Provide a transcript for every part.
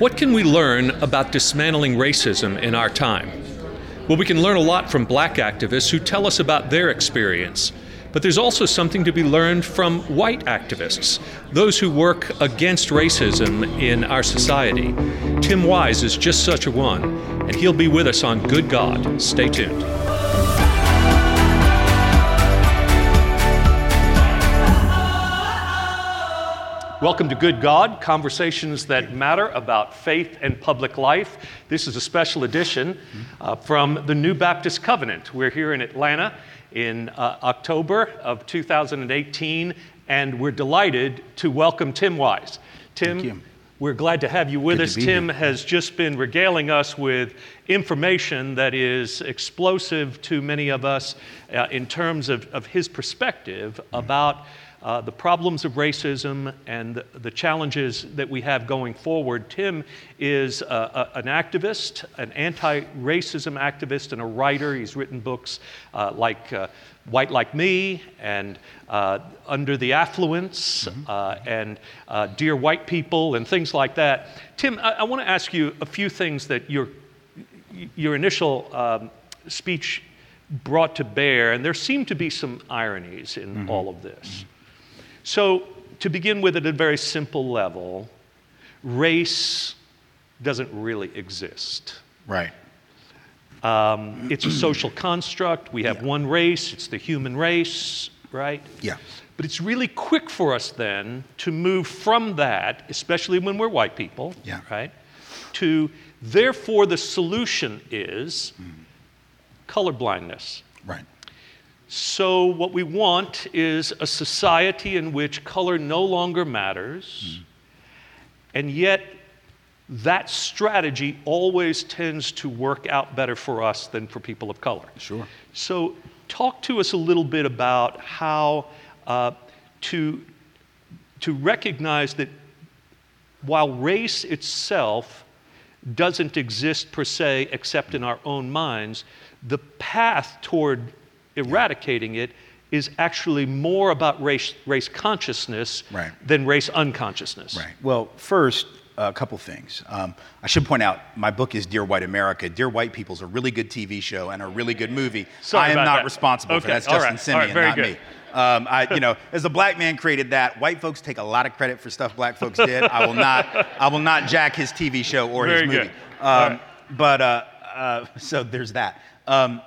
What can we learn about dismantling racism in our time? Well, we can learn a lot from black activists who tell us about their experience. But there's also something to be learned from white activists, those who work against racism in our society. Tim Wise is just such a one, and he'll be with us on Good God. Stay tuned. Welcome to Good God, conversations that matter about faith and public life. This is a special edition uh, from the New Baptist Covenant. We're here in Atlanta in uh, October of 2018, and we're delighted to welcome Tim Wise. Tim, we're glad to have you with Good us. Tim here. has just been regaling us with information that is explosive to many of us uh, in terms of, of his perspective mm-hmm. about uh, the problems of racism and the, challenges that we have going forward. Tim is uh, a, an activist, an anti racism activist, and a writer. He's written books uh, like uh, White Like Me and uh, Under the Affluence mm-hmm. Uh, and Dear White People and things like that. Tim, I, I want to ask you a few things that your, your initial um, speech brought to bear, and there seem to be some ironies in mm-hmm. all of this. Mm-hmm. So, to begin with, at a very simple level, race doesn't really exist. Right. Um, it's a social construct. We have yeah. one race, it's the human race, right? Yeah. But it's really quick for us then to move from that, especially when we're white people, yeah. right? To therefore the solution is mm. colorblindness. Right. So, what we want is a society in which color no longer matters, mm. and yet that strategy always tends to work out better for us than for people of color. Sure. So, talk to us a little bit about how uh, to, to recognize that while race itself doesn't exist per se except in our own minds, the path toward eradicating it is actually more about race, race consciousness right. than race unconsciousness. Right. Well, first, a couple things. Um, I should point out my book is Dear White America. Dear White People is a really good TV show and a really good movie. Sorry I am not that. responsible okay. for that. That's All Justin right. Simien, right. not good. me. Um, I, you know, as a black man created that, white folks take a lot of credit for stuff black folks did. I will not, I will not jack his TV show or Very his movie. Good. Um. But uh, uh, so there's that. Um,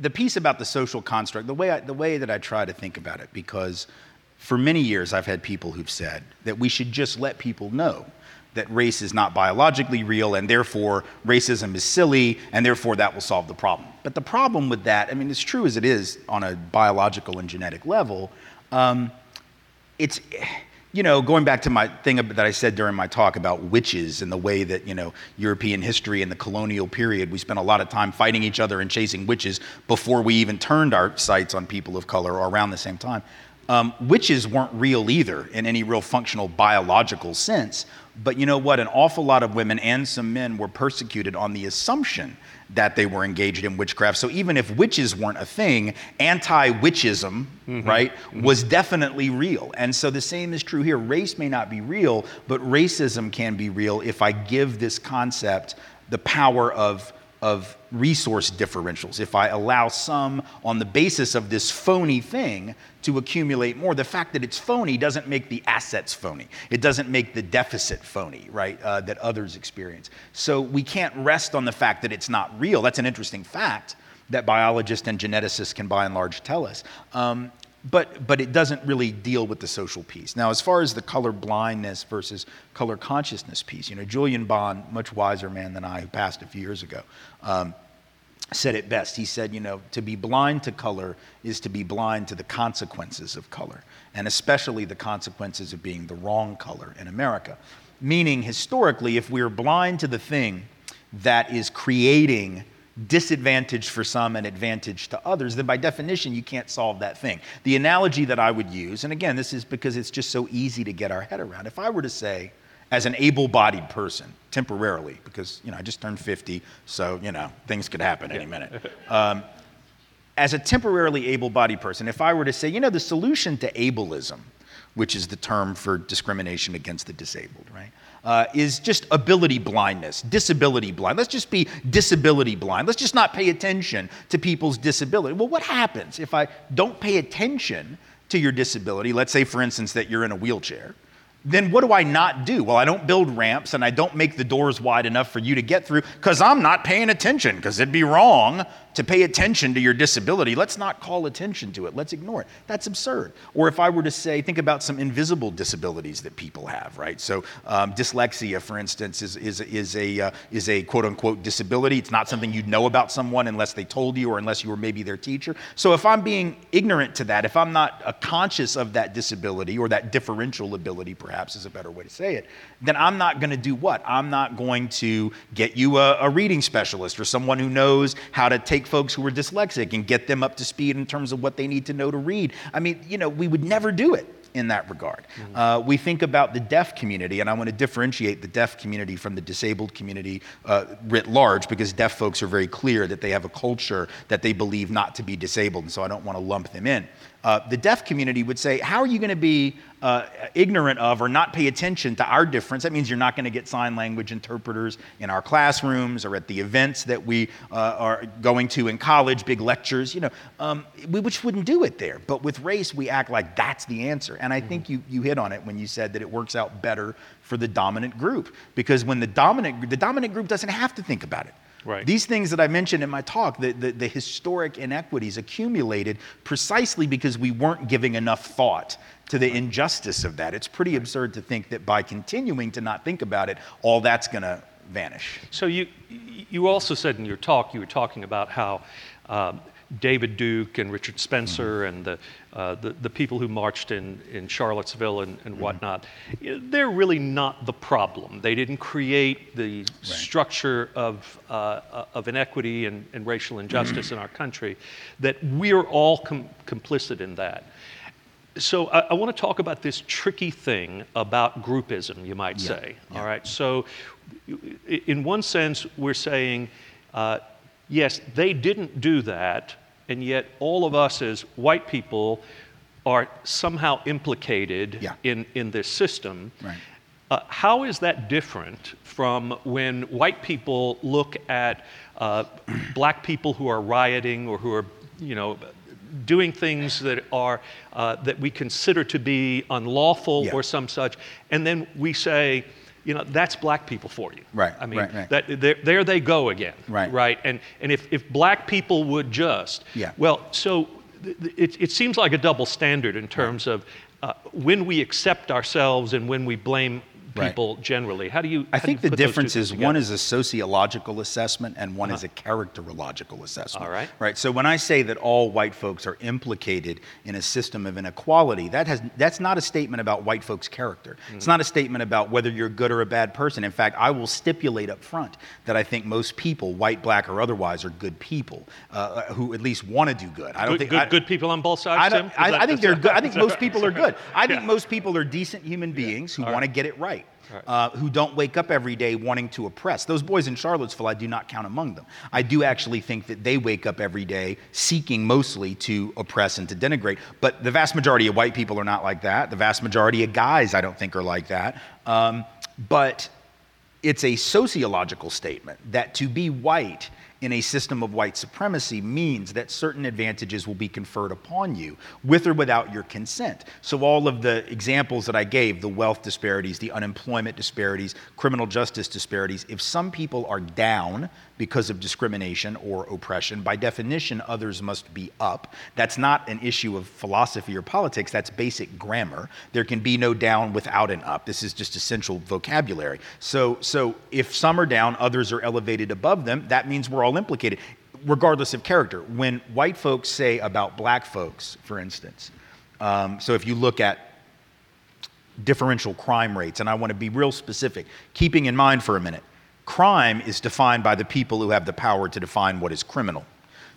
the piece about the social construct, the way, I, the way that I try to think about it, because for many years I've had people who've said that we should just let people know that race is not biologically real and therefore racism is silly and therefore that will solve the problem. But the problem with that, I mean, as true as it is on a biological and genetic level, um, it's you know, going back to my thing that I said during my talk about witches and the way that, you know, European history and the colonial period, we spent a lot of time fighting each other and chasing witches before we even turned our sights on people of color or around the same time. Um, witches weren't real either in any real functional biological sense. But you know what? An awful lot of women and some men were persecuted on the assumption that they were engaged in witchcraft. So even if witches weren't a thing, anti witchism, mm-hmm. right, mm-hmm. was definitely real. And so the same is true here. Race may not be real, but racism can be real if I give this concept the power of of resource differentials. If I allow some on the basis of this phony thing to accumulate more, the fact that it's phony doesn't make the assets phony. It doesn't make the deficit phony, right, uh, that others experience. So we can't rest on the fact that it's not real. That's an interesting fact that biologists and geneticists can by and large tell us. Um, but, but it doesn't really deal with the social piece. Now, as far as the color blindness versus color consciousness piece, you know, Julian Bond, much wiser man than I, who passed a few years ago, um, said it best. He said, you know, to be blind to color is to be blind to the consequences of color, and especially the consequences of being the wrong color in America. Meaning, historically, if we're blind to the thing that is creating disadvantage for some and advantage to others, then by definition, you can't solve that thing. The analogy that I would use, and again, this is because it's just so easy to get our head around. If I were to say, as an able-bodied person, temporarily, because you know I just turned 50, so you know things could happen any minute. Um, as a temporarily able-bodied person, if I were to say, you know, the solution to ableism which is the term for discrimination against the disabled, right? Uh, is just ability blindness, disability blind. Let's just be disability blind. Let's just not pay attention to people's disability. Well, what happens if I don't pay attention to your disability? Let's say, for instance, that you're in a wheelchair then what do I not do? Well, I don't build ramps and I don't make the doors wide enough for you to get through because I'm not paying attention, because it'd be wrong to pay attention to your disability. Let's not call attention to it. Let's ignore it. That's absurd. Or if I were to say, think about some invisible disabilities that people have, right? So um, dyslexia, for instance, is, is, is, a, uh, is a quote unquote disability. It's not something you'd know about someone unless they told you or unless you were maybe their teacher. So if I'm being ignorant to that, if I'm not uh, conscious of that disability or that differential ability, perhaps is a better way to say it, then I'm not going to do what? I'm not going to get you a, a reading specialist or someone who knows how to take folks who are dyslexic and get them up to speed in terms of what they need to know to read. I mean, you know, we would never do it in that regard. Mm-hmm. Uh, we think about the deaf community, and I want to differentiate the deaf community from the disabled community uh, writ large because deaf folks are very clear that they have a culture that they believe not to be disabled, and so I don't want to lump them in uh, the deaf community would say, How are you going to be uh, ignorant of or not pay attention to our difference? That means you're not going to get sign language interpreters in our classrooms or at the events that we uh, are going to in college, big lectures, you know. Um, we just wouldn't do it there. But with race, we act like that's the answer. And I mm-hmm. think you, you hit on it when you said that it works out better for the dominant group. Because when the dominant, the dominant group doesn't have to think about it. Right. These things that I mentioned in my talk, the, the, the, historic inequities accumulated precisely because we weren't giving enough thought to the injustice of that. It's pretty absurd to think that by continuing to not think about it, all that's going to vanish. So you, you also said in your talk, you were talking about how um, David Duke and Richard Spencer mm-hmm. and the, uh, the, the, people who marched in, in Charlottesville and, and mm-hmm. whatnot, they're really not the problem. They didn't create the right. structure of, uh, of inequity and, and racial injustice in our country, that we're all com- complicit in that. So I, I want to talk about this tricky thing about groupism, you might yeah. say. Yeah. All right. So, in one sense, we're saying, uh, yes, they didn't do that, and yet all of us as white people are somehow implicated yeah. in, in this system. Right. Uh, how is that different from when white people look at uh, black people who are rioting or who are, you know, doing things that are uh, that we consider to be unlawful yeah. or some such, and then we say, you know, that's black people for you. Right. I mean, right, right. That, there, there they go again. Right. Right. And, and if, if black people would just, yeah. well, so it, it seems like a double standard in terms of uh, when we accept ourselves and when we blame people right. generally? How do you? I think the difference is one is a sociological assessment and one uh-huh. is a characterological assessment. All right. Right. So when I say that all white folks are implicated in a system of inequality, that has that's not a statement about white folks' character. Mm-hmm. It's not a statement about whether you're good or a bad person. In fact, I will stipulate up front that I think most people, white, black, or otherwise, are good people uh, who at least want to do good. I don't good, think good, I, good people on both sides. I? I, I think they're good. I think most people are good. I think yeah. most people are decent human beings yeah. who want to get it right right. uh, who don't wake up every day wanting to oppress. Those boys in Charlottesville, I do not count among them. I do actually think that they wake up every day seeking mostly to oppress and to denigrate. But the vast majority of white people are not like that. The vast majority of guys, I don't think, are like that. Um, but it's a sociological statement that to be white in a system of white supremacy means that certain advantages will be conferred upon you with or without your consent. So, all of the examples that I gave the wealth disparities, the unemployment disparities, criminal justice disparities if some people are down because of discrimination or oppression. By definition, others must be up. That's not an issue of philosophy or politics, that's basic grammar. There can be no down without an up. This is just essential vocabulary. So, so if some are down, others are elevated above them, that means we're all implicated, regardless of character. When white folks say about black folks, for instance, um, so if you look at differential crime rates, and I want to be real specific, keeping in mind for a minute Crime is defined by the people who have the power to define what is criminal.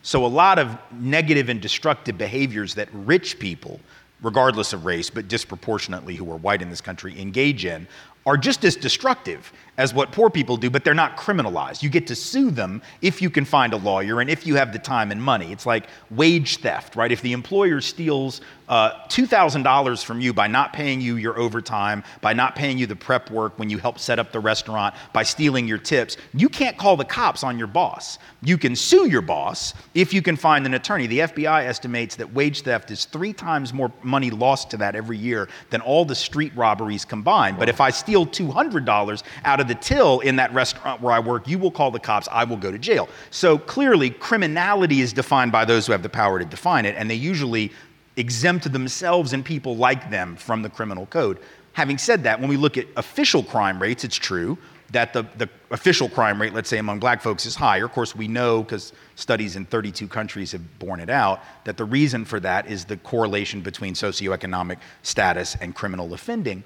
So, a lot of negative and destructive behaviors that rich people, regardless of race, but disproportionately who are white in this country, engage in are just as destructive as what poor people do, but they're not criminalized. You get to sue them if you can find a lawyer and if you have the time and money. It's like wage theft, right? If the employer steals uh, $2,000 from you by not paying you your overtime, by not paying you the prep work when you help set up the restaurant, by stealing your tips, you can't call the cops on your boss. You can sue your boss if you can find an attorney. The FBI estimates that wage theft is three times more money lost to that every year than all the street robberies combined. But if I steal $200 out of the till in that restaurant where I work, you will call the cops, I will go to jail. So clearly, criminality is defined by those who have the power to define it, and they usually exempt themselves and people like them from the criminal code. Having said that, when we look at official crime rates, it's true that the, the official crime rate, let's say among black folks, is higher. Of course, we know because studies in 32 countries have borne it out that the reason for that is the correlation between socioeconomic status and criminal offending.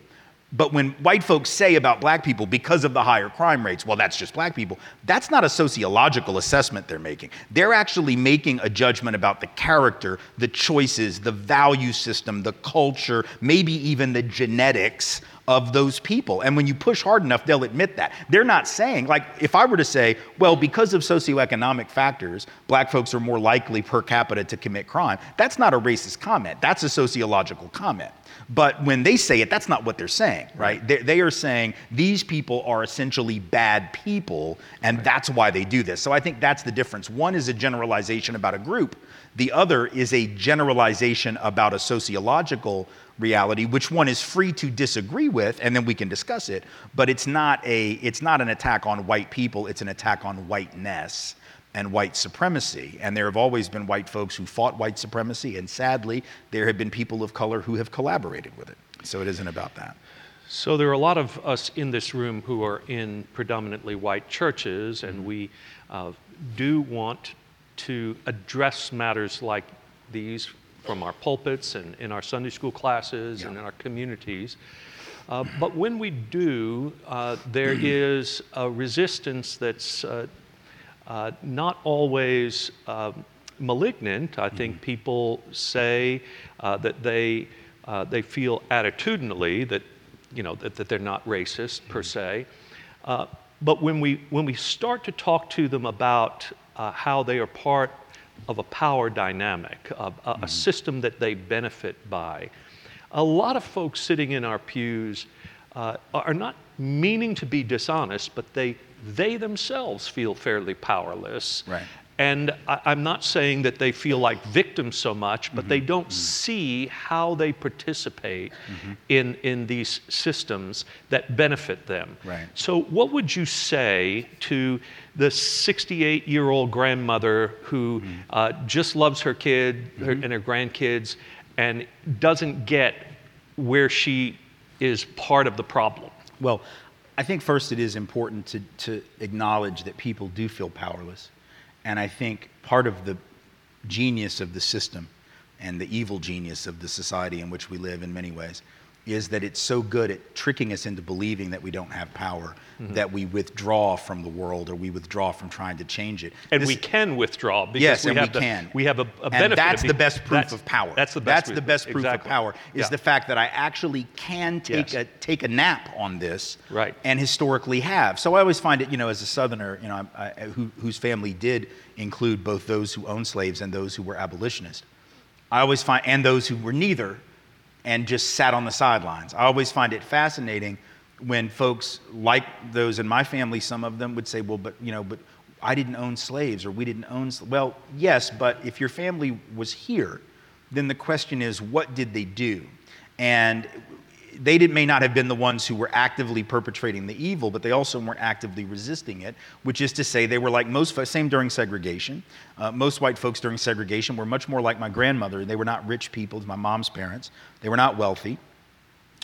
But when white folks say about black people, because of the higher crime rates, well, that's just black people, that's not a sociological assessment they're making. They're actually making a judgment about the character, the choices, the value system, the culture, maybe even the genetics of those people. And when you push hard enough, they'll admit that. They're not saying, like, if I were to say, well, because of socioeconomic factors, black folks are more likely per capita to commit crime, that's not a racist comment. That's a sociological comment. But when they say it, that's not what they're saying, right? right. They, they, are saying these people are essentially bad people, and right. that's why they do this. So I think that's the difference. One is a generalization about a group, the other is a generalization about a sociological reality, which one is free to disagree with, and then we can discuss it. But it's not, a, it's not an attack on white people, it's an attack on whiteness and white supremacy. And there have always been white folks who fought white supremacy, and sadly, there have been people of color who have collaborated with it. So it isn't about that. So there are a lot of us in this room who are in predominantly white churches, and we uh, do want to address matters like these from our pulpits and in our Sunday school classes yeah. and in our communities. Uh, but when we do, uh, there is a resistance that's uh, uh, not always um, malignant. I think mm-hmm. people say uh, that they, uh, they feel attitudinally that, you know, that, that they're not racist per mm-hmm. se. Uh, but when we, when we start to talk to them about uh, how they are part of a power dynamic, a, a, mm-hmm. system that they benefit by, a lot of folks sitting in our pews uh, are not meaning to be dishonest, but they they themselves feel fairly powerless. Right. And I, am not saying that they feel like victims so much, but mm-hmm. they don't mm-hmm. see how they participate mm-hmm. in, in these systems that benefit them. Right. So, what would you say to the 68 year old grandmother who mm-hmm. uh, just loves her kid her, mm-hmm. and her grandkids and doesn't get where she is part of the problem? Well, I think first it is important to, to acknowledge that people do feel powerless. And I think part of the genius of the system and the evil genius of the society in which we live in many ways is that it's so good at tricking us into believing that we don't have power mm-hmm. that we withdraw from the world or we withdraw from trying to change it. And this, we can withdraw because yes, we, and have we the, can. We have a, a benefit. And that's the best proof of power. That's the best. That's the best proof exactly. of power is yeah. the fact that I actually can take yes. a take a nap on this, right? And historically have. So I always find it, you know, as a Southerner, you know, I, I, who, whose family did include both those who owned slaves and those who were abolitionists. I always find, and those who were neither and just sat on the sidelines. I always find it fascinating when folks like those in my family, some of them would say, well, but, you know, but I didn't own slaves or we didn't own slaves. Well, yes, but if your family was here, then the question is, what did they do? And they did, may not have been the ones who were actively perpetrating the evil, but they also weren't actively resisting it, which is to say, they were like most, same during segregation. Uh, most white folks during segregation were much more like my grandmother. They were not rich people, my mom's parents. They were not wealthy.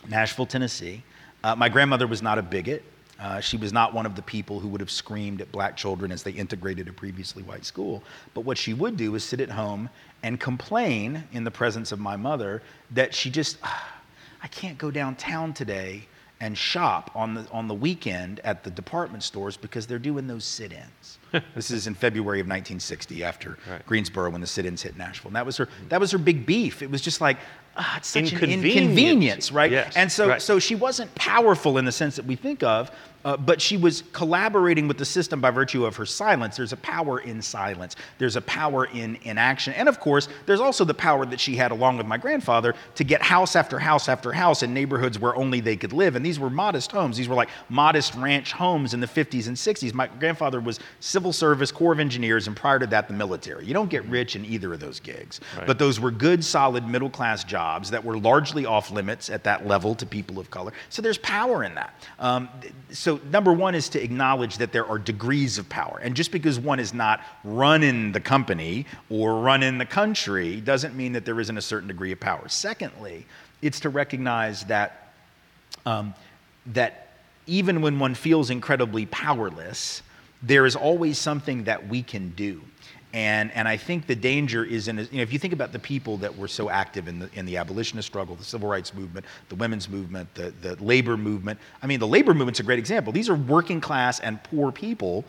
Nashville, Tennessee. Uh, my grandmother was not a bigot. Uh, she was not one of the people who would have screamed at black children as they integrated a previously white school. But what she would do is sit at home and complain in the presence of my mother that she just. I can't go downtown today and shop on the, on the weekend at the department stores because they're doing those sit ins. this is in February of 1960 after right. Greensboro when the sit ins hit Nashville. And that was, her, that was her big beef. It was just like, ah, it's such Inconvenient. an inconvenience, right? Yes, and so, right. so she wasn't powerful in the sense that we think of, uh, but she was collaborating with the system by virtue of her silence. There's a power in silence. There's a power in inaction, and of course, there's also the power that she had, along with my grandfather, to get house after house after house in neighborhoods where only they could live. And these were modest homes. These were like modest ranch homes in the 50s and 60s. My grandfather was civil service, Corps of Engineers, and prior to that, the military. You don't get rich in either of those gigs, Right. but those were good, solid middle class jobs that were largely off limits at that level to people of color. So there's power in that. Um, th- number one is to acknowledge that there are degrees of power. And just because one is not running the company or running the country doesn't mean that there isn't a certain degree of power. Secondly, it's to recognize that um, that even when one feels incredibly powerless, there is always something that we can do. And, and I think the danger is in, you know, if you think about the people that were so active in the, in the abolitionist struggle, the civil rights movement, the women's movement, the, the labor movement. I mean, the labor movement's a great example. These are working class and poor people,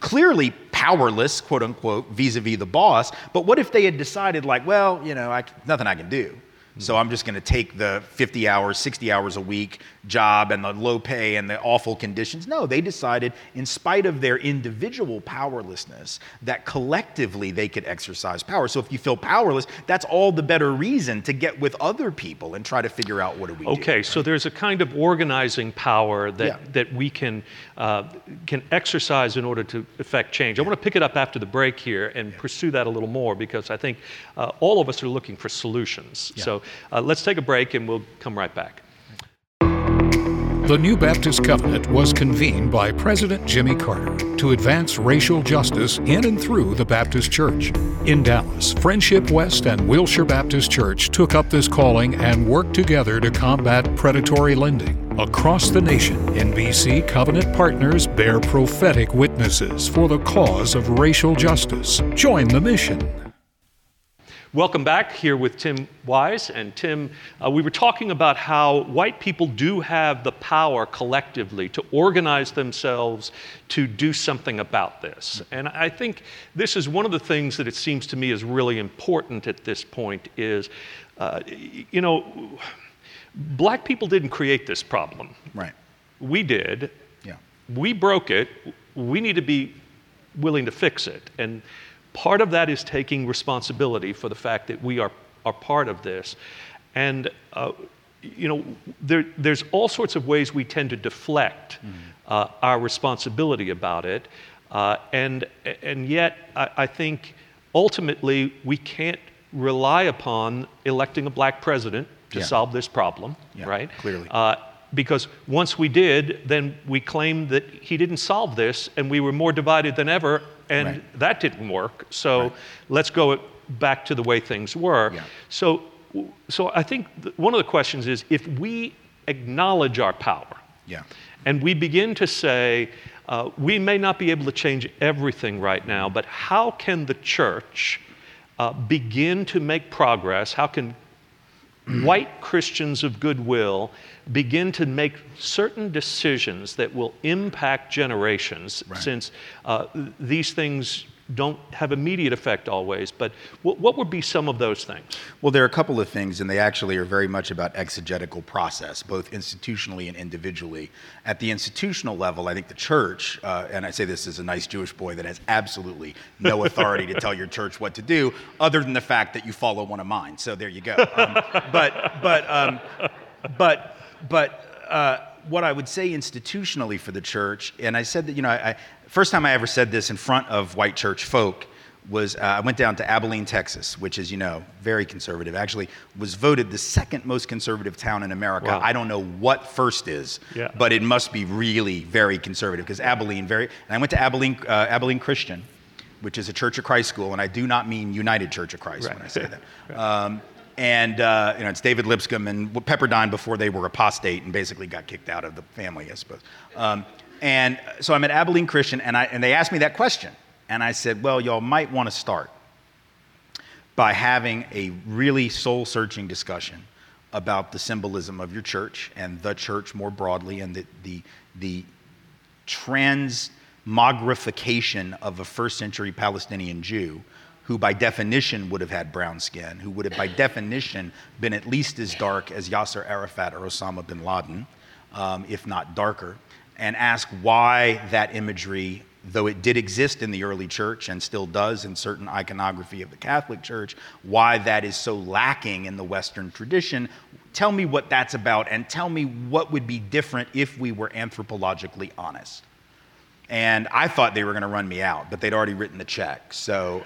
clearly powerless, quote unquote, vis a vis the boss. But what if they had decided, like, well, you know, I, nothing I can do? So I'm just going to take the 50 hours, 60 hours a week job and the low pay and the awful conditions. No, they decided, in spite of their individual powerlessness, that collectively they could exercise power. So if you feel powerless, that's all the better reason to get with other people and try to figure out what do we do. Okay, so there's a kind of organizing power that, Yeah. that we can, uh, can exercise in order to effect change. I want to pick it up after the break here and pursue that a little more because I think uh, all of us are looking for solutions. So uh, let's take a break and we'll come right back. The New Baptist Covenant was convened by President Jimmy Carter to advance racial justice in and through the Baptist Church. In Dallas, Friendship West and Wilshire Baptist Church took up this calling and worked together to combat predatory lending. Across the nation, NBC Covenant partners bear prophetic witnesses for the cause of racial justice. Join the mission. Welcome back here with Tim Wise. And Tim, uh, we were talking about how white people do have the power collectively to organize themselves to do something about this. And I think this is one of the things that it seems to me is really important at this point is, uh, you know, black people didn't create this problem. Right. We did. Yeah. We broke it. We need to be willing to fix it. And part of that is taking responsibility for the fact that we are, are part of this. And, uh, you know, there, there's all sorts of ways we tend to deflect uh, our responsibility about it. Uh, and, and yet, I, I think ultimately we can't rely upon electing a black president to Yeah. solve this problem, Yeah, right? clearly. Uh, because once we did, then we claimed that he didn't solve this, and we were more divided than ever, and Right. that didn't work. So let's go back to the way things were. Yeah. So, so I think one of the questions is if we acknowledge our power, Yeah. and we begin to say, uh, we may not be able to change everything right now, but how can the church uh, begin to make progress? How can white Christians of goodwill begin to make certain decisions that will impact generations Right. since uh, these things don't have immediate effect always. But what, what would be some of those things? Well, there are a couple of things, and they actually are very much about exegetical process, both institutionally and individually. At the institutional level, I think the church, uh, and I say this as a nice Jewish boy that has absolutely no authority to tell your church what to do, other than the fact that you follow one of mine. So there you go. Um, but, but, um, but, but. Uh, what I would say institutionally for the church, and I said that, you know, I, first time I ever said this in front of white church folk was uh, I went down to Abilene, Texas, which is, you know, very conservative. Actually, was voted the second most conservative town in America. Wow. I don't know what first is, Yeah. but it must be really very conservative because Abilene, very. And I went to Abilene, uh, Abilene Christian, which is a Church of Christ school, and I do not mean United Church of Christ when I say that. Um, and uh, you know, it's David Lipscomb and Pepperdine before they were apostate and basically got kicked out of the family, I suppose. Um, and so I'm at Abilene Christian, and, I, and they asked me that question. And I said, well, y'all might want to start by having a really soul searching discussion about the symbolism of your church and the church more broadly and the, the, the transmogrification of a first century Palestinian Jew who by definition would have had brown skin, who would have by definition been at least as dark as Yasser Arafat or Osama bin Laden, um, if not darker, and ask why that imagery, though it did exist in the early church and still does in certain iconography of the Catholic Church, why that is so lacking in the Western tradition. Tell me what that's about and tell me what would be different if we were anthropologically honest. And I thought they were going to run me out, but they'd already written the check. So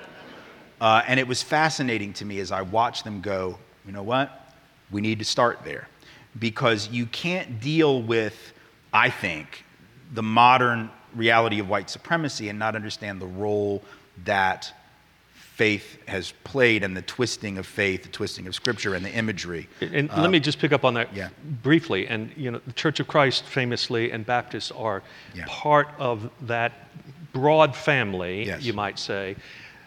uh, and it was fascinating to me as I watched them go, you know what? We need to start there. Because you can't deal with, I think, the modern reality of white supremacy and not understand the role that faith has played and the twisting of faith, the twisting of scripture and the imagery. And uh, let me just pick up on that yeah. briefly. And you know, the Church of Christ famously and Baptists are yeah. part of that broad family, yes. you might say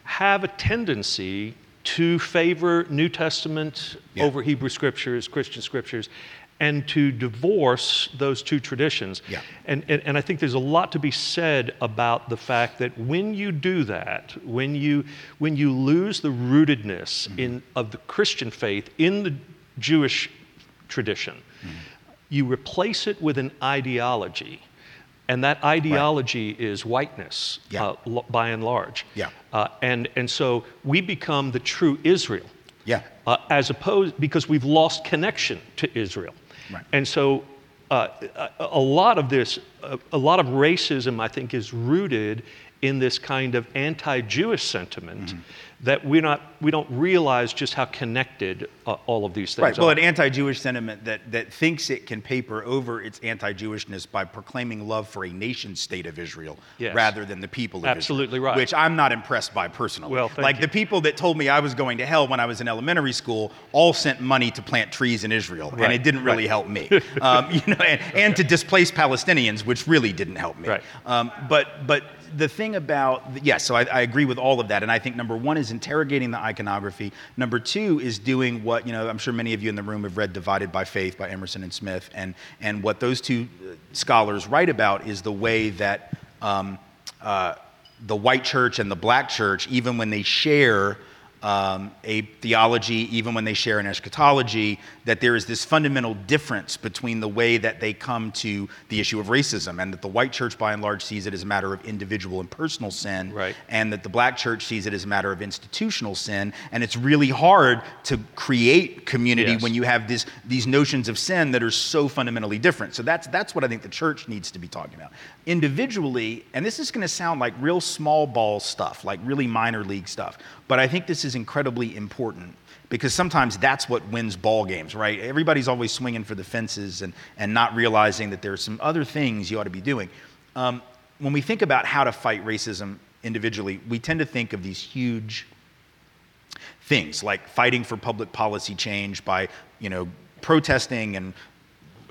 have a tendency to favor New Testament yeah. over Hebrew scriptures, Christian scriptures, and to divorce those two traditions. Yeah. And, and, and, I think there's a lot to be said about the fact that when you do that, when you, when you lose the rootedness mm-hmm. in, of the Christian faith in the Jewish tradition, mm-hmm. you replace it with an ideology and that ideology right. is whiteness yeah. uh, l- by and large. Yeah. Uh, and, and so we become the true Israel. Yeah. Uh, as opposed, because we've lost connection to Israel. Right. And so uh, a, a, lot of this, a, a lot of racism, I think, is rooted in this kind of anti Jewish sentiment. Mm-hmm that we're not, we don't realize just how connected uh, all of these things right. are. Well, an anti-Jewish sentiment that, that thinks it can paper over its anti-Jewishness by proclaiming love for a nation state of Israel yes. rather than the people of Absolutely Israel. right. Which I'm not impressed by personally. Well, like you. the people that told me I was going to hell when I was in elementary school all sent money to plant trees in Israel, right. and it didn't really right. help me. um, you know, and, and, to displace Palestinians, which really didn't help me. Right. Um, but but the thing about, yes, so I, I, agree with all of that. And I think number one is interrogating the iconography. Number two is doing what, you know, I'm sure many of you in the room have read Divided by Faith by Emerson and Smith. And, and what those two uh, scholars write about is the way that um, uh, the white church and the black church, even when they share um, a theology, even when they share an eschatology, that there is this fundamental difference between the way that they come to the issue of racism, and that the white church, by and large, sees it as a matter of individual and personal sin, right. and that the black church sees it as a matter of institutional sin. And it's really hard to create community yes. when you have this, these notions of sin that are so fundamentally different. So that's, that's what I think the church needs to be talking about. Individually, and this is going to sound like real small ball stuff, like really minor league stuff, but I think this is incredibly important because sometimes that's what wins ball games, right? Everybody's always swinging for the fences and, and not realizing that there are some other things you ought to be doing. Um, when we think about how to fight racism individually, we tend to think of these huge things like fighting for public policy change by, you know, protesting and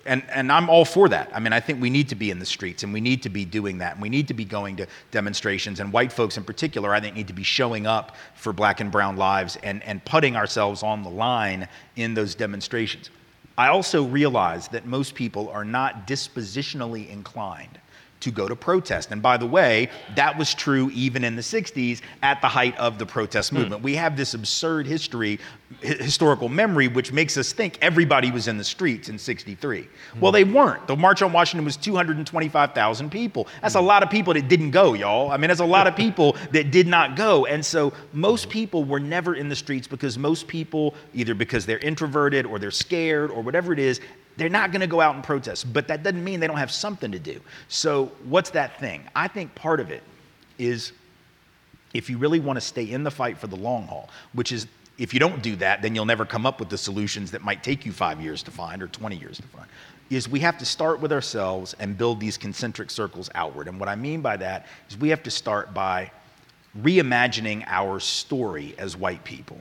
and, and I'm all for that. I mean, I think we need to be in the streets and we need to be doing that. And we need to be going to demonstrations. And white folks in particular, I think, need to be showing up for black and brown lives and, and putting ourselves on the line in those demonstrations. I also realize that most people are not dispositionally inclined to go to protest. And by the way, that was true even in the 60s at the height of the protest hmm. movement. Mm. We have this absurd history, historical memory, which makes us think everybody was in the streets in 63. Mm. Well, they weren't. The March on Washington was 225,000 people. That's mm. a lot of people that didn't go, y'all. I mean, that's a lot of people that did not go. And so most people were never in the streets because most people, either because they're introverted or they're scared or whatever it is, they're not going to go out and protest, but that doesn't mean they don't have something to do. So, what's that thing? I think part of it is if you really want to stay in the fight for the long haul, which is if you don't do that, then you'll never come up with the solutions that might take you five years to find or 20 years to find. Is we have to start with ourselves and build these concentric circles outward. And what I mean by that is we have to start by reimagining our story as white people.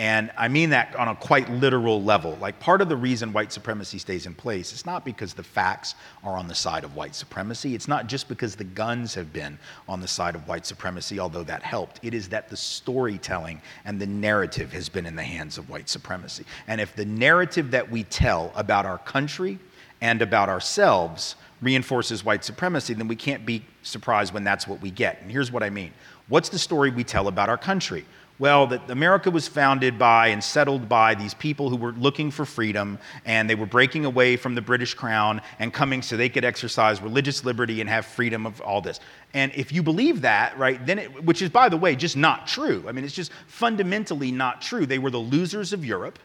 And I mean that on a quite literal level. Like part of the reason white supremacy stays in place is not because the facts are on the side of white supremacy. It's not just because the guns have been on the side of white supremacy, although that helped. It is that the storytelling and the narrative has been in the hands of white supremacy. And if the narrative that we tell about our country and about ourselves reinforces white supremacy, then we can't be surprised when that's what we get. And here's what I mean What's the story we tell about our country? Well, that America was founded by and settled by these people who were looking for freedom and they were breaking away from the British crown and coming so they could exercise religious liberty and have freedom of all this. And if you believe that, right, then it, which is, by the way, just not true. I mean, it's just fundamentally not true. They were the losers of Europe.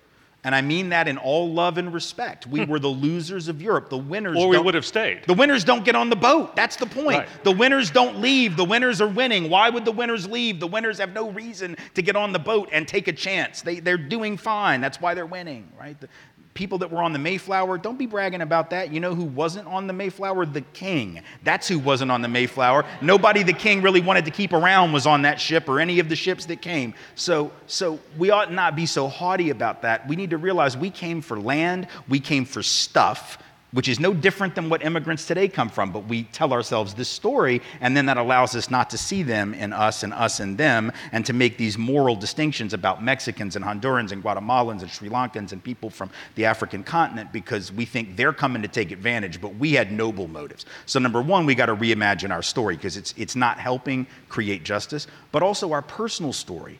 And I mean that in all love and respect. We hmm. were the losers of Europe. The winners. Or we would have stayed. The winners don't get on the boat. That's the point. Right. The winners don't leave. The winners are winning. Why would the winners leave? The winners have no reason to get on the boat and take a chance. They, they're doing fine. That's why they're winning, right? The, people that were on the Mayflower, don't be bragging about that. You know who wasn't on the Mayflower? The king. That's who wasn't on the Mayflower. Nobody the king really wanted to keep around was on that ship or any of the ships that came. So, so we ought not be so haughty about that. We need to realize we came for land, we came for stuff which is no different than what immigrants today come from, but we tell ourselves this story, and then that allows us not to see them in us and us in them, and to make these moral distinctions about Mexicans and Hondurans and Guatemalans and Sri Lankans and people from the African continent because we think they're coming to take advantage, but we had noble motives. So, number one, we got to reimagine our story because it's, it's not helping create justice, but also our personal story.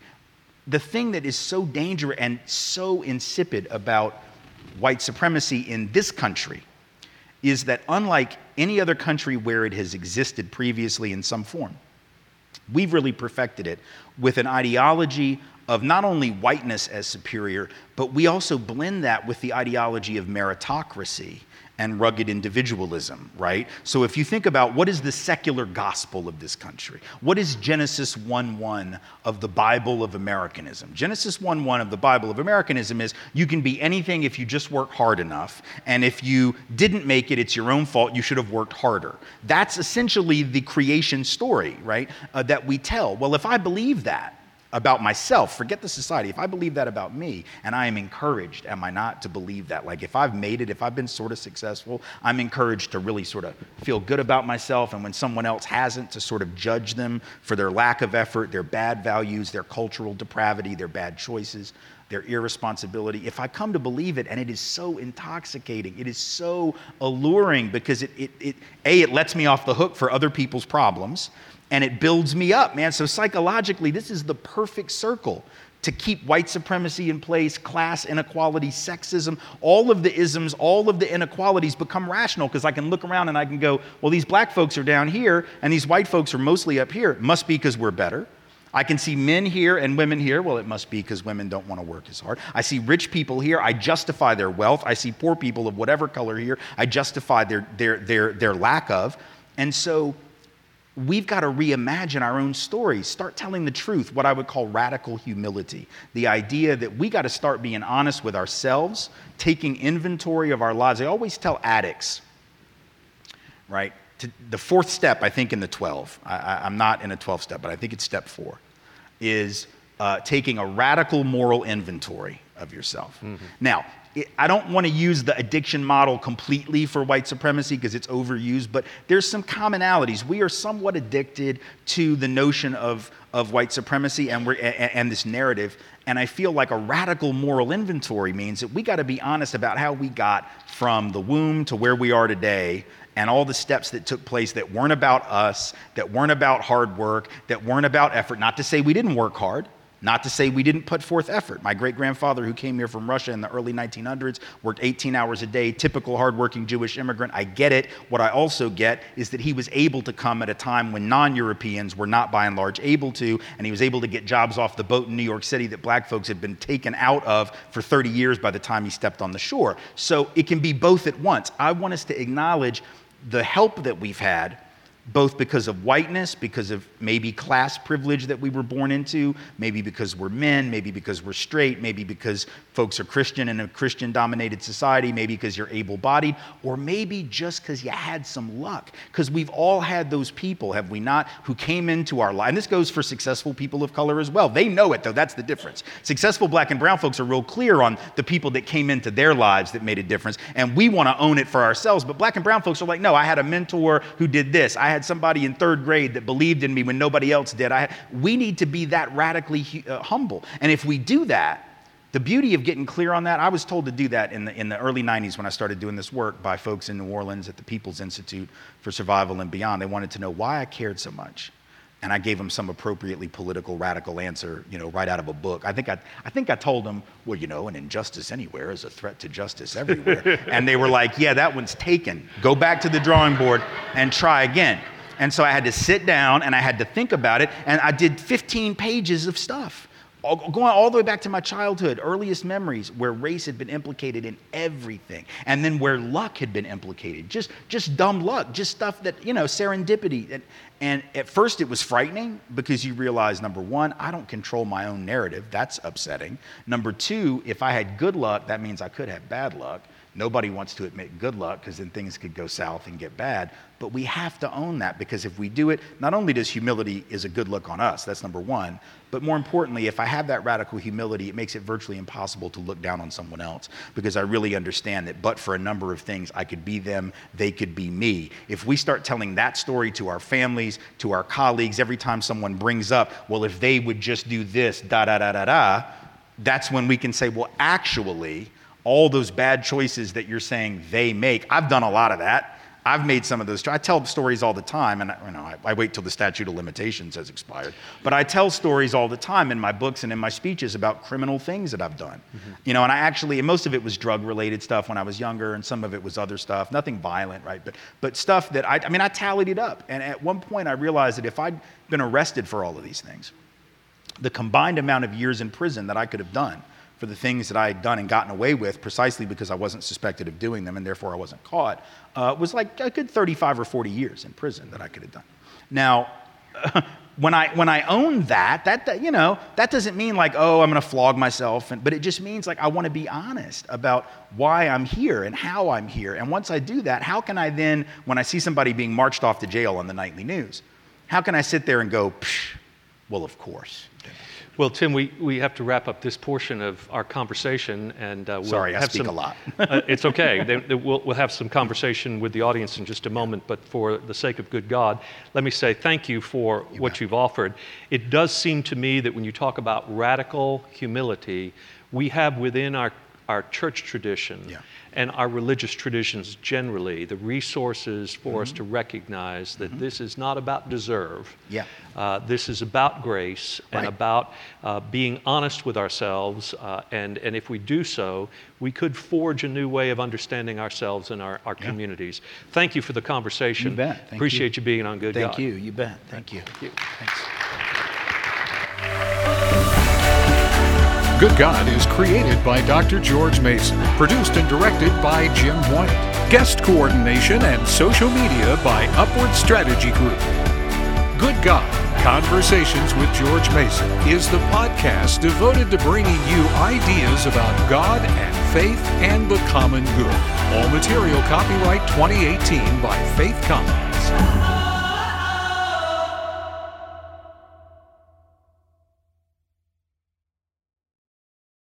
The thing that is so dangerous and so insipid about white supremacy in this country is that unlike any other country where it has existed previously in some form, we've really perfected it with an ideology of not only whiteness as superior, but we also blend that with the ideology of meritocracy and rugged individualism, right? So if you think about what is the secular gospel of this country? What is Genesis 1:1 of the Bible of Americanism? Genesis 1:1 of the Bible of Americanism is you can be anything if you just work hard enough, and if you didn't make it, it's your own fault. You should have worked harder. That's essentially the creation story, right? Uh, that we tell. Well, if I believe that, about myself, forget the society. If I believe that about me, and I am encouraged, am I not, to believe that? Like if I've made it, if I've been sort of successful, I'm encouraged to really sort of feel good about myself. And when someone else hasn't, to sort of judge them for their lack of effort, their bad values, their cultural depravity, their bad choices, their irresponsibility. If I come to believe it, and it is so intoxicating, it is so alluring because it, it, it A, it lets me off the hook for other people's problems and it builds me up, man. So psychologically, this is the perfect circle to keep white supremacy in place, class inequality, sexism, all of the isms, all of the inequalities become rational because I can look around and I can go, well, these black folks are down here and these white folks are mostly up here. It must be because we're better. I can see men here and women here. Well, it must be because women don't want to work as hard. I see rich people here. I justify their wealth. I see poor people of whatever color here. I justify their, their, their, their lack of. And so we've got to reimagine our own stories, start telling the truth, what I would call radical humility. The idea that we got to start being honest with ourselves, taking inventory of our lives. I always tell addicts, right? To, the fourth step, I think, in the 12, I, am not in a 12 step, but I think it's step four, is uh, taking a radical moral inventory of yourself. Mm-hmm. Now, I don't want to use the addiction model completely for white supremacy because it's overused, but there's some commonalities. We are somewhat addicted to the notion of, of white supremacy and, we're, and, and this narrative. And I feel like a radical moral inventory means that we got to be honest about how we got from the womb to where we are today and all the steps that took place that weren't about us, that weren't about hard work, that weren't about effort. Not to say we didn't work hard, not to say we didn't put forth effort. My great grandfather, who came here from Russia in the early 1900s, worked 18 hours a day, typical hardworking Jewish immigrant. I get it. What I also get is that he was able to come at a time when non Europeans were not by and large able to, and he was able to get jobs off the boat in New York City that black folks had been taken out of for 30 years by the time he stepped on the shore. So it can be both at once. I want us to acknowledge the help that we've had both because of whiteness, because of maybe class privilege that we were born into, maybe because we're men, maybe because we're straight, maybe because folks are Christian in a Christian dominated society, maybe because you're able bodied, or maybe just because you had some luck. Because we've all had those people, have we not, who came into our life. And this goes for successful people of color as well. They know it, though. That's the difference. Successful black and brown folks are real clear on the people that came into their lives that made a difference. And we want to own it for ourselves. But black and brown folks are like, no, I had a mentor who did this. I had somebody in third grade that believed in me when nobody else did. I, we need to be that radically uh, humble. And if we do that, the beauty of getting clear on that, I was told to do that in the, in the early 90s when I started doing this work by folks in New Orleans at the People's Institute for Survival and Beyond. They wanted to know why I cared so much. And I gave him some appropriately political, radical answer, you know, right out of a book. I think I, I think I told him, well, you know, an injustice anywhere is a threat to justice everywhere. and they were like, yeah, that one's taken. Go back to the drawing board and try again. And so I had to sit down and I had to think about it. And I did 15 pages of stuff going all the way back to my childhood, earliest memories where race had been implicated in everything, and then where luck had been implicated. Just, just dumb luck, just stuff that, you know, serendipity. And, and at first it was frightening because you realize number one, I don't control my own narrative. That's upsetting. Number two, if I had good luck, that means I could have bad luck. Nobody wants to admit good luck because then things could go south and get bad. But we have to own that because if we do it, not only does humility is a good look on us, that's number one, but more importantly, if I have that radical humility, it makes it virtually impossible to look down on someone else because I really understand that but for a number of things, I could be them, they could be me. If we start telling that story to our families, to our colleagues, every time someone brings up, well, if they would just do this, da da da da da, that's when we can say, well, actually, all those bad choices that you're saying they make. I've done a lot of that. I've made some of those. I tell stories all the time, and you know, I, I, wait till the statute of limitations has expired. But I tell stories all the time in my books and in my speeches about criminal things that I've done. Mm-hmm. You know, and I actually, and most of it was drug-related stuff when I was younger, and some of it was other stuff. Nothing violent, right? But but stuff that I, I mean, I tallied it up, and at one point I realized that if I'd been arrested for all of these things, the combined amount of years in prison that I could have done for the things that I had done and gotten away with precisely because I wasn't suspected of doing them and therefore I wasn't caught uh, was like a good 35 or 40 years in prison that I could have done. Now, when I when I own that, that, that you know that doesn't mean like oh I'm going to flog myself, and, but it just means like I want to be honest about why I'm here and how I'm here. And once I do that, how can I then when I see somebody being marched off to jail on the nightly news, how can I sit there and go, well of course well, Tim, we, we have to wrap up this portion of our conversation, and uh, we'll sorry, I speak some, a lot. uh, it's okay. They, they, we'll, we'll have some conversation with the audience in just a moment, but for the sake of good God, let me say thank you for you what bet. you've offered. It does seem to me that when you talk about radical humility, we have within our our church tradition yeah. and our religious traditions generally, the resources for mm-hmm. us to recognize that mm-hmm. this is not about deserve. Yeah. Uh, this is about grace right. and about uh, being honest with ourselves. Uh, and, and if we do so, we could forge a new way of understanding ourselves and our, our yeah. communities. Thank you for the conversation. You bet. Thank Appreciate you. you. being on Good Thank God. you. You bet. Thank you. Thank you. Thanks. Good God is created by Dr. George Mason, produced and directed by Jim White. Guest coordination and social media by Upward Strategy Group. Good God Conversations with George Mason is the podcast devoted to bringing you ideas about God and faith and the common good. All material copyright 2018 by Faith Commons.